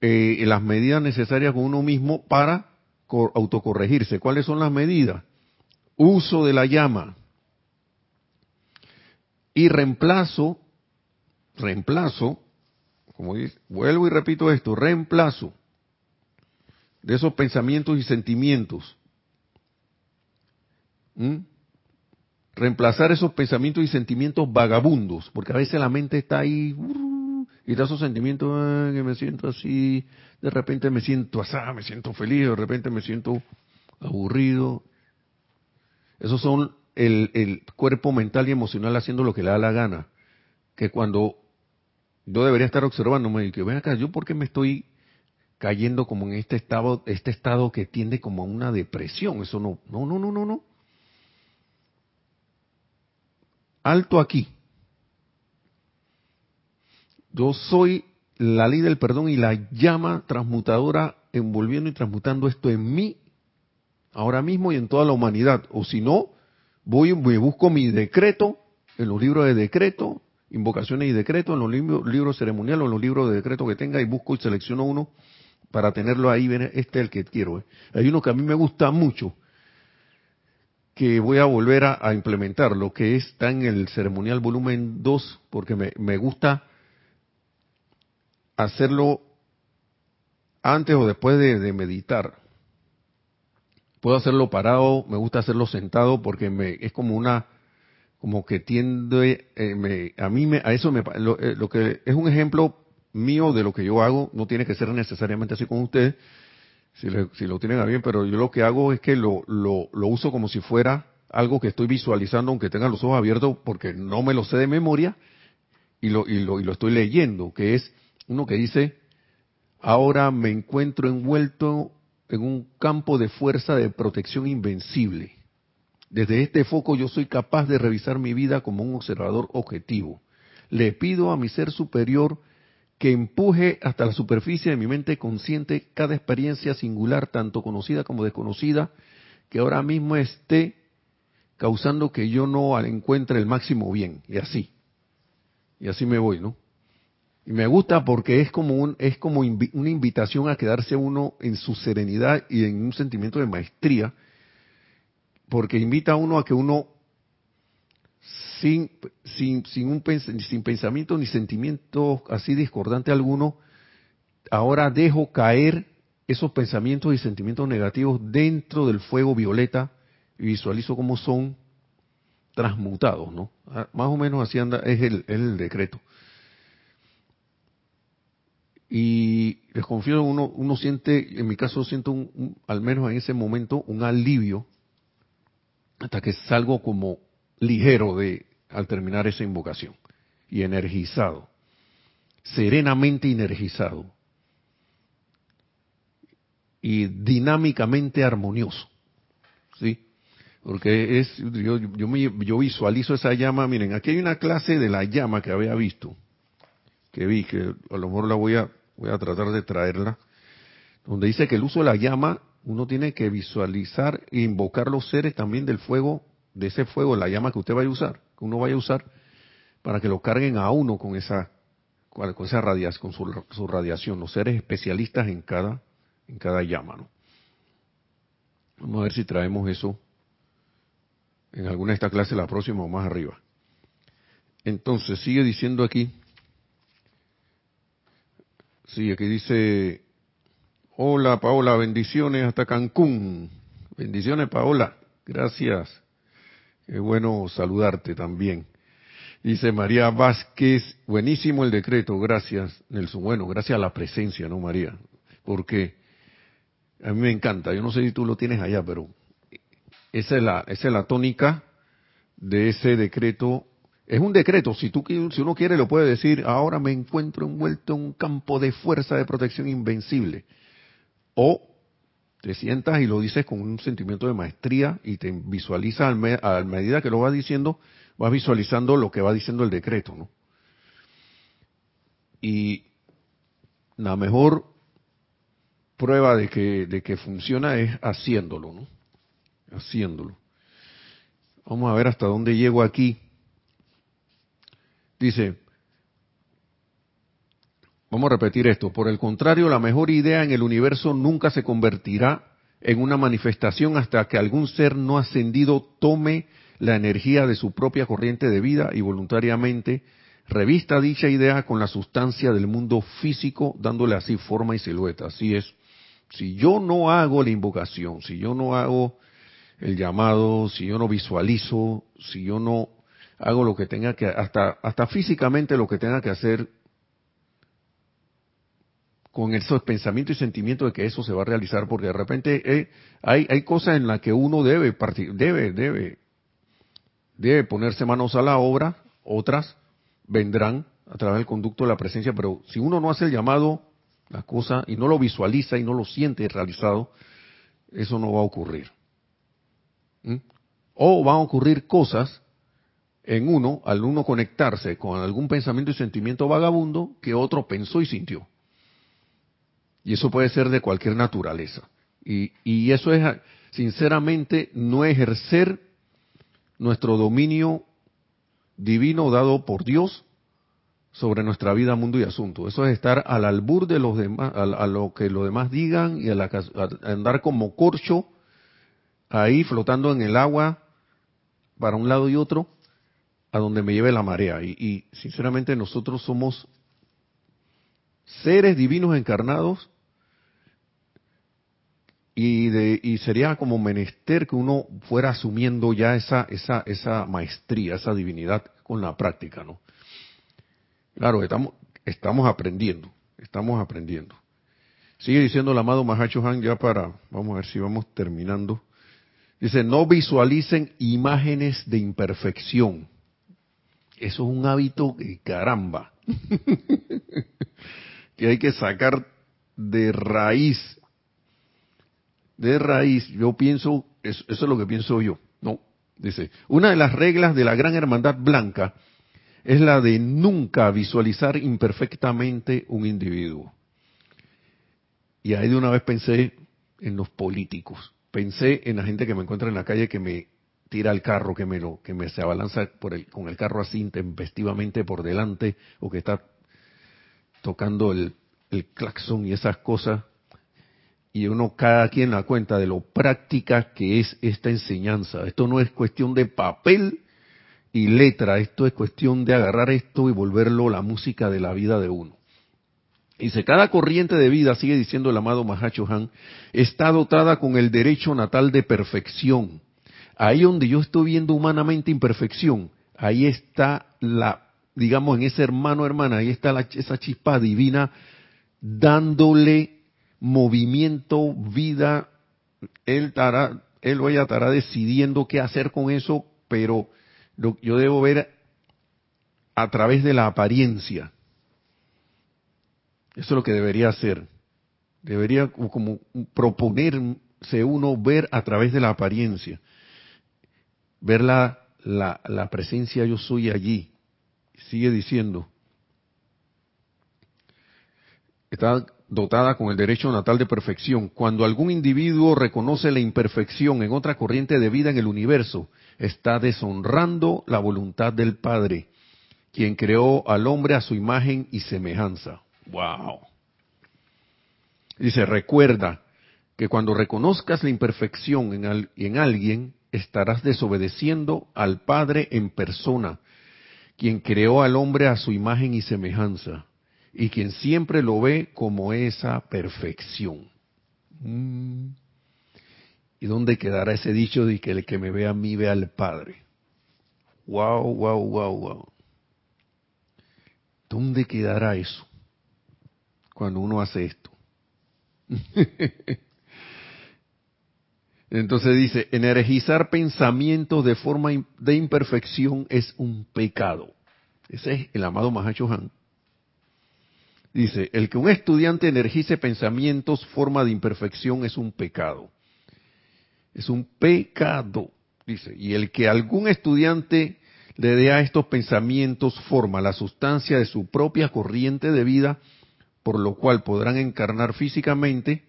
eh, las medidas necesarias con uno mismo para autocorregirse. ¿Cuáles son las medidas? Uso de la llama y reemplazo, reemplazo, como dice, vuelvo y repito esto, reemplazo de esos pensamientos y sentimientos. ¿Mm? Reemplazar esos pensamientos y sentimientos vagabundos, porque a veces la mente está ahí y da esos sentimientos que me siento así, de repente me siento asá, me siento feliz, de repente me siento aburrido. Esos son el, el cuerpo mental y emocional haciendo lo que le da la gana. Que cuando yo debería estar observándome y que ven acá, yo por qué me estoy cayendo como en este estado, este estado que tiende como a una depresión. Eso no, no, no, no, no, no. Alto aquí. Yo soy la ley del perdón y la llama transmutadora envolviendo y transmutando esto en mí, ahora mismo y en toda la humanidad. O si no, voy me busco mi decreto en los libros de decreto, invocaciones y decretos, en los libros, ceremoniales o en los libros de decreto que tenga y busco y selecciono uno para tenerlo ahí. Este es el que quiero. ¿eh? Hay uno que a mí me gusta mucho, que voy a volver a, implementar, lo que está en el ceremonial volumen 2, porque me gusta hacerlo antes o después de, meditar. Puedo hacerlo parado, me gusta hacerlo sentado porque me es como una como que tiende eh, a mí me, a eso me eh, lo, que es un ejemplo mío de lo que yo hago no tiene que ser necesariamente así con ustedes si, si lo tienen a bien pero yo lo que hago es que lo, lo, lo uso como si fuera algo que estoy visualizando aunque tenga los ojos abiertos porque no me lo sé de memoria y lo, y lo, y lo estoy leyendo que es uno que dice, ahora me encuentro envuelto en un campo de fuerza de protección invencible. Desde este foco yo soy capaz de revisar mi vida como un observador objetivo. Le pido a mi ser superior que empuje hasta la superficie de mi mente consciente cada experiencia singular, tanto conocida como desconocida, que ahora mismo esté causando que yo no encuentre el máximo bien. Y así. Y así me voy, ¿no? Y me gusta porque es como un, es como una invitación a quedarse uno en su serenidad y en un sentimiento de maestría, porque invita a uno a que uno sin, sin, sin, un, sin pensamiento ni sentimiento así discordante alguno, ahora dejo caer esos pensamientos y sentimientos negativos dentro del fuego violeta y visualizo cómo son transmutados, ¿no? Ah, más o menos así anda, es el, es el decreto. Y les confío, uno, uno siente, en mi caso siento un, al menos en ese momento, un alivio hasta que salgo como ligero de al terminar esa invocación y energizado, serenamente energizado y dinámicamente armonioso, sí, porque es yo yo, me, yo visualizo esa llama. Miren, aquí hay una clase de la llama que había visto, que vi que a lo mejor la voy a voy a tratar de traerla, donde dice que el uso de la llama, uno tiene que visualizar e invocar los seres también del fuego, de ese fuego, la llama que usted vaya a usar, que uno vaya a usar, para que lo carguen a uno con esa, con esa radiación, con su, radiación, los seres especialistas en cada, en cada llama, ¿no? Vamos a ver si traemos eso en alguna de estas clases, la próxima o más arriba. Entonces, sigue diciendo aquí. Sí, aquí dice, hola Paola, bendiciones hasta Cancún. Bendiciones Paola, gracias. Qué bueno saludarte también. Dice María Vázquez, buenísimo el decreto, gracias Nelson. Bueno, gracias a la presencia, ¿no, María? Porque a mí me encanta, yo no sé si tú lo tienes allá, pero esa es la, esa es la tónica de ese decreto. Es un decreto, si, tú, si uno quiere lo puede decir, ahora me encuentro envuelto en un campo de fuerza de protección invencible. O te sientas y lo dices con un sentimiento de maestría y te visualizas a medida que lo vas diciendo, vas visualizando lo que va diciendo el decreto, ¿no? Y la mejor prueba de que, de que funciona es haciéndolo, ¿no? Haciéndolo. Vamos a ver hasta dónde llego aquí. Dice, vamos a repetir esto, por el contrario, la mejor idea en el universo nunca se convertirá en una manifestación hasta que algún ser no ascendido tome la energía de su propia corriente de vida y voluntariamente revista dicha idea con la sustancia del mundo físico, dándole así forma y silueta. Así es. Si yo no hago la invocación, si yo no hago el llamado, si yo no visualizo, si yo no hago lo que tenga que, hasta, hasta físicamente lo que tenga que hacer con esos pensamientos y sentimientos de que eso se va a realizar, porque de repente eh, hay, hay cosas en las que uno debe, debe, debe, debe ponerse manos a la obra, otras vendrán a través del conducto de la presencia, pero si uno no hace el llamado, la cosa, y no lo visualiza y no lo siente realizado, eso no va a ocurrir. ¿Mm? O van a ocurrir cosas en uno, al uno conectarse con algún pensamiento y sentimiento vagabundo que otro pensó y sintió. Y eso puede ser de cualquier naturaleza. Y, eso es, sinceramente, no ejercer nuestro dominio divino dado por Dios sobre nuestra vida, mundo y asunto. Eso es estar al albur de los demás, a, lo que los demás digan y a andar como corcho ahí flotando en el agua para un lado y otro, a donde me lleve la marea. Y, sinceramente nosotros somos seres divinos encarnados y, de, y sería como menester que uno fuera asumiendo ya esa, esa, esa maestría, esa divinidad con la práctica, ¿no? Claro, estamos, estamos aprendiendo, estamos aprendiendo. Sigue diciendo el amado Mahacho Han ya para, vamos a ver si vamos terminando. Dice, no visualicen imágenes de imperfección. Eso es un hábito de caramba. que hay que sacar de raíz. De raíz. Yo pienso, eso, eso es lo que pienso yo. No. Dice, una de las reglas de la gran hermandad blanca es la de nunca visualizar imperfectamente un individuo. Y ahí de una vez pensé en los políticos pensé en la gente que me encuentra en la calle que me tira el carro, que me lo, que me se abalanza por el, con el carro así intempestivamente por delante, o que está tocando el, el claxon y esas cosas, y uno cada quien la cuenta de lo práctica que es esta enseñanza. Esto no es cuestión de papel y letra, esto es cuestión de agarrar esto y volverlo la música de la vida de uno. Dice, cada corriente de vida, sigue diciendo el amado Mahacho Han, está dotada con el derecho natal de perfección. Ahí donde yo estoy viendo humanamente imperfección, ahí está la, digamos, en ese hermano hermana, ahí está la, esa chispa divina dándole movimiento, vida. Él, estará, él o ella estará decidiendo qué hacer con eso, pero yo debo ver a través de la apariencia eso es lo que debería hacer. Debería como proponerse uno ver a través de la apariencia, ver la, la, la presencia yo soy allí. Sigue diciendo, está dotada con el derecho natal de perfección. Cuando algún individuo reconoce la imperfección en otra corriente de vida en el universo, está deshonrando la voluntad del Padre, quien creó al hombre a su imagen y semejanza. Wow. Dice, recuerda, que cuando reconozcas la imperfección en, en alguien, estarás desobedeciendo al Padre en persona, quien creó al hombre a su imagen y semejanza, y quien siempre lo ve como esa perfección. Mm. ¿Y dónde quedará ese dicho de que el que me ve a mí ve al Padre? Wow, wow, wow, wow. ¿Dónde quedará eso cuando uno hace esto? Entonces dice, energizar pensamientos de forma de imperfección es un pecado. Ese es el amado Mahacho Han. Dice, el que un estudiante energice pensamientos forma de imperfección es un pecado. Es un pecado, dice. Y el que algún estudiante le dé a estos pensamientos forma, la sustancia de su propia corriente de vida, por lo cual podrán encarnar físicamente,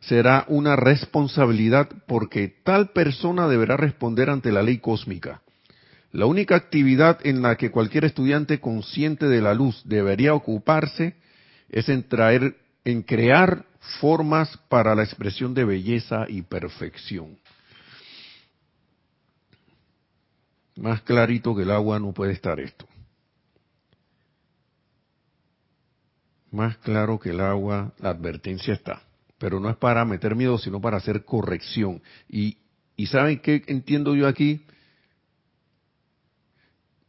será una responsabilidad porque tal persona deberá responder ante la ley cósmica. La única actividad en la que cualquier estudiante consciente de la luz debería ocuparse es en traer, en crear formas para la expresión de belleza y perfección. Más clarito que el agua no puede estar esto. Más claro que el agua, la advertencia está pero no es para meter miedo, sino para hacer corrección. Y, y ¿saben qué entiendo yo aquí?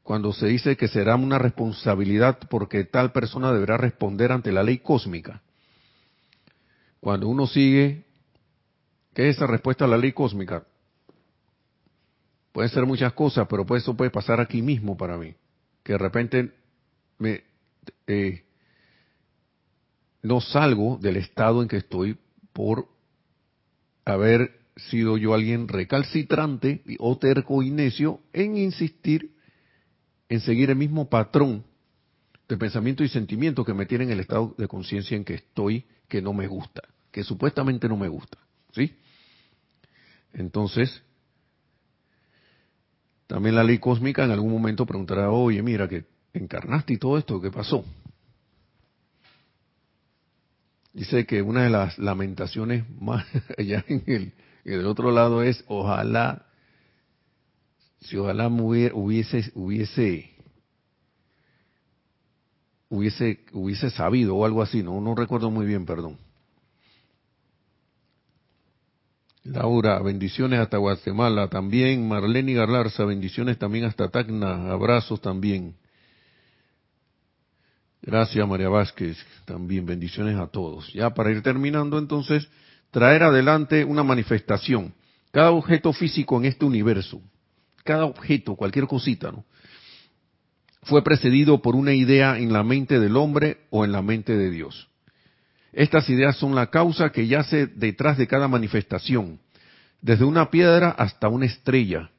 Cuando se dice que será una responsabilidad porque tal persona deberá responder ante la ley cósmica. Cuando uno sigue, ¿qué es esa respuesta a la ley cósmica? Pueden ser muchas cosas, pero eso puede pasar aquí mismo para mí. Que de repente me, eh, no salgo del estado en que estoy por haber sido yo alguien recalcitrante o terco y necio en insistir en seguir el mismo patrón de pensamiento y sentimiento que me tiene en el estado de conciencia en que estoy, que no me gusta, que supuestamente no me gusta. ¿Sí? Entonces, también la ley cósmica en algún momento preguntará, oye, mira, que encarnaste y todo esto, ¿qué pasó? Dice que una de las lamentaciones más allá en el, en otro lado es ojalá, si ojalá hubiese, hubiese, hubiese, hubiese sabido o algo así, no, no recuerdo muy bien, perdón. Laura, bendiciones hasta Guatemala también. Marlene Garlarza, bendiciones también hasta Tacna. Abrazos también. Gracias María Vázquez, también bendiciones a todos. Ya para ir terminando entonces, traer adelante una manifestación. Cada objeto físico en este universo, cada objeto, cualquier cosita, ¿no? Fue precedido por una idea en la mente del hombre o en la mente de Dios. Estas ideas son la causa que yace detrás de cada manifestación, desde una piedra hasta una estrella.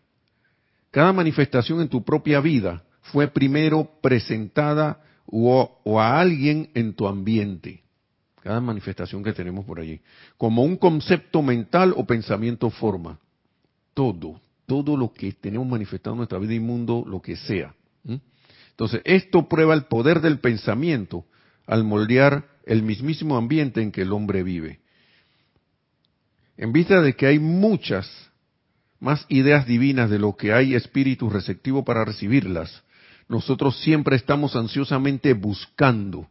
Cada manifestación en tu propia vida fue primero presentada o, a alguien en tu ambiente. Cada manifestación que tenemos por allí. Como un concepto mental o pensamiento forma. Todo, todo lo que tenemos manifestado en nuestra vida y mundo, lo que sea. Entonces, esto prueba el poder del pensamiento al moldear el mismísimo ambiente en que el hombre vive. En vista de que hay muchas más ideas divinas de lo que hay espíritu receptivo para recibirlas, nosotros siempre estamos ansiosamente buscando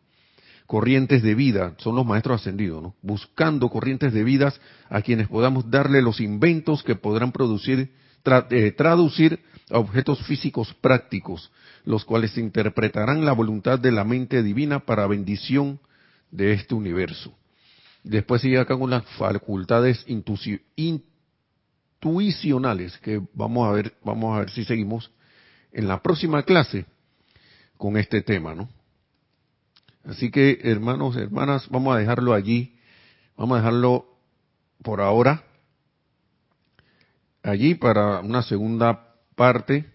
corrientes de vida, son los maestros ascendidos, ¿no? Buscando corrientes de vidas a quienes podamos darle los inventos que podrán producir, eh, traducir a objetos físicos prácticos, los cuales interpretarán la voluntad de la mente divina para bendición de este universo. Después sigue acá con las facultades intuicionales que vamos a ver, vamos a ver si seguimos en la próxima clase con este tema, ¿no? Así que, hermanos, hermanas, vamos a dejarlo allí, vamos a dejarlo por ahora allí para una segunda parte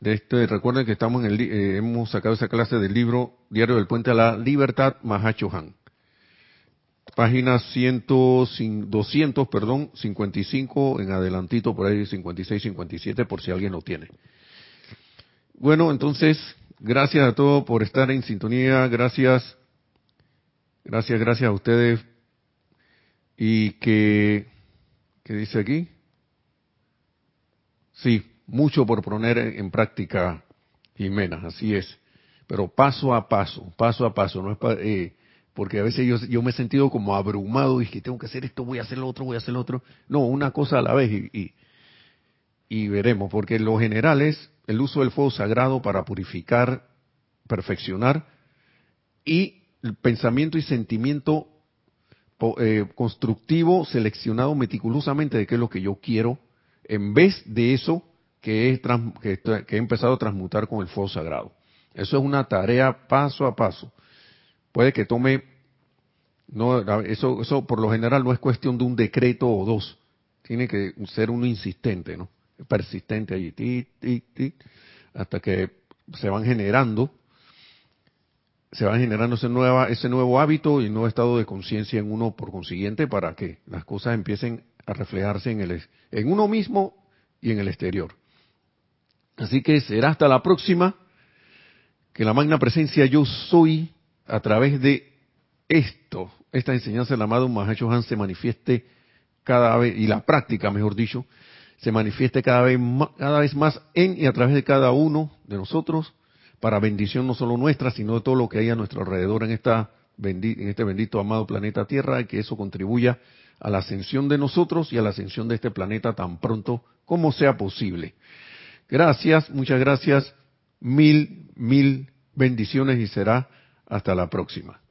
de este. Recuerden que estamos en el, eh, hemos sacado esa clase del libro Diario del Puente a la Libertad, Mahacho Han. Página 100, 200, perdón, 55 en adelantito, por ahí 56, 57, por si alguien lo tiene. Bueno, entonces, gracias a todos por estar en sintonía, gracias, gracias, gracias a ustedes. y que, ¿qué dice aquí? Sí, mucho por poner en práctica, Jimena, así es. Pero paso a paso, paso a paso, no es eh, porque a veces yo, me he sentido como abrumado y que tengo que hacer esto, voy a hacer lo otro, voy a hacer lo otro. No, una cosa a la vez y, y, veremos, porque lo general es el uso del fuego sagrado para purificar, perfeccionar y el pensamiento y sentimiento eh, constructivo seleccionado meticulosamente de qué es lo que yo quiero, en vez de eso que, que, he empezado a transmutar con el fuego sagrado. Eso es una tarea paso a paso. Puede que tome, no, eso, eso por lo general no es cuestión de un decreto o dos. Tiene que ser uno insistente, ¿no? Persistente allí, hasta que se van generando se van generando ese, nueva, ese nuevo hábito y nuevo estado de conciencia en uno por consiguiente para que las cosas empiecen a reflejarse en, el, en uno mismo y en el exterior. Así que será hasta la próxima que la magna presencia yo soy a través de esto, esta enseñanza del amado Mahacho Han se manifieste cada vez, y la práctica mejor dicho, se manifieste cada vez, cada vez más en y a través de cada uno de nosotros para bendición no solo nuestra, sino de todo lo que hay a nuestro alrededor en, esta en este bendito amado planeta Tierra, y que eso contribuya a la ascensión de nosotros y a la ascensión de este planeta tan pronto como sea posible. Gracias, muchas gracias, mil, mil bendiciones y será hasta la próxima.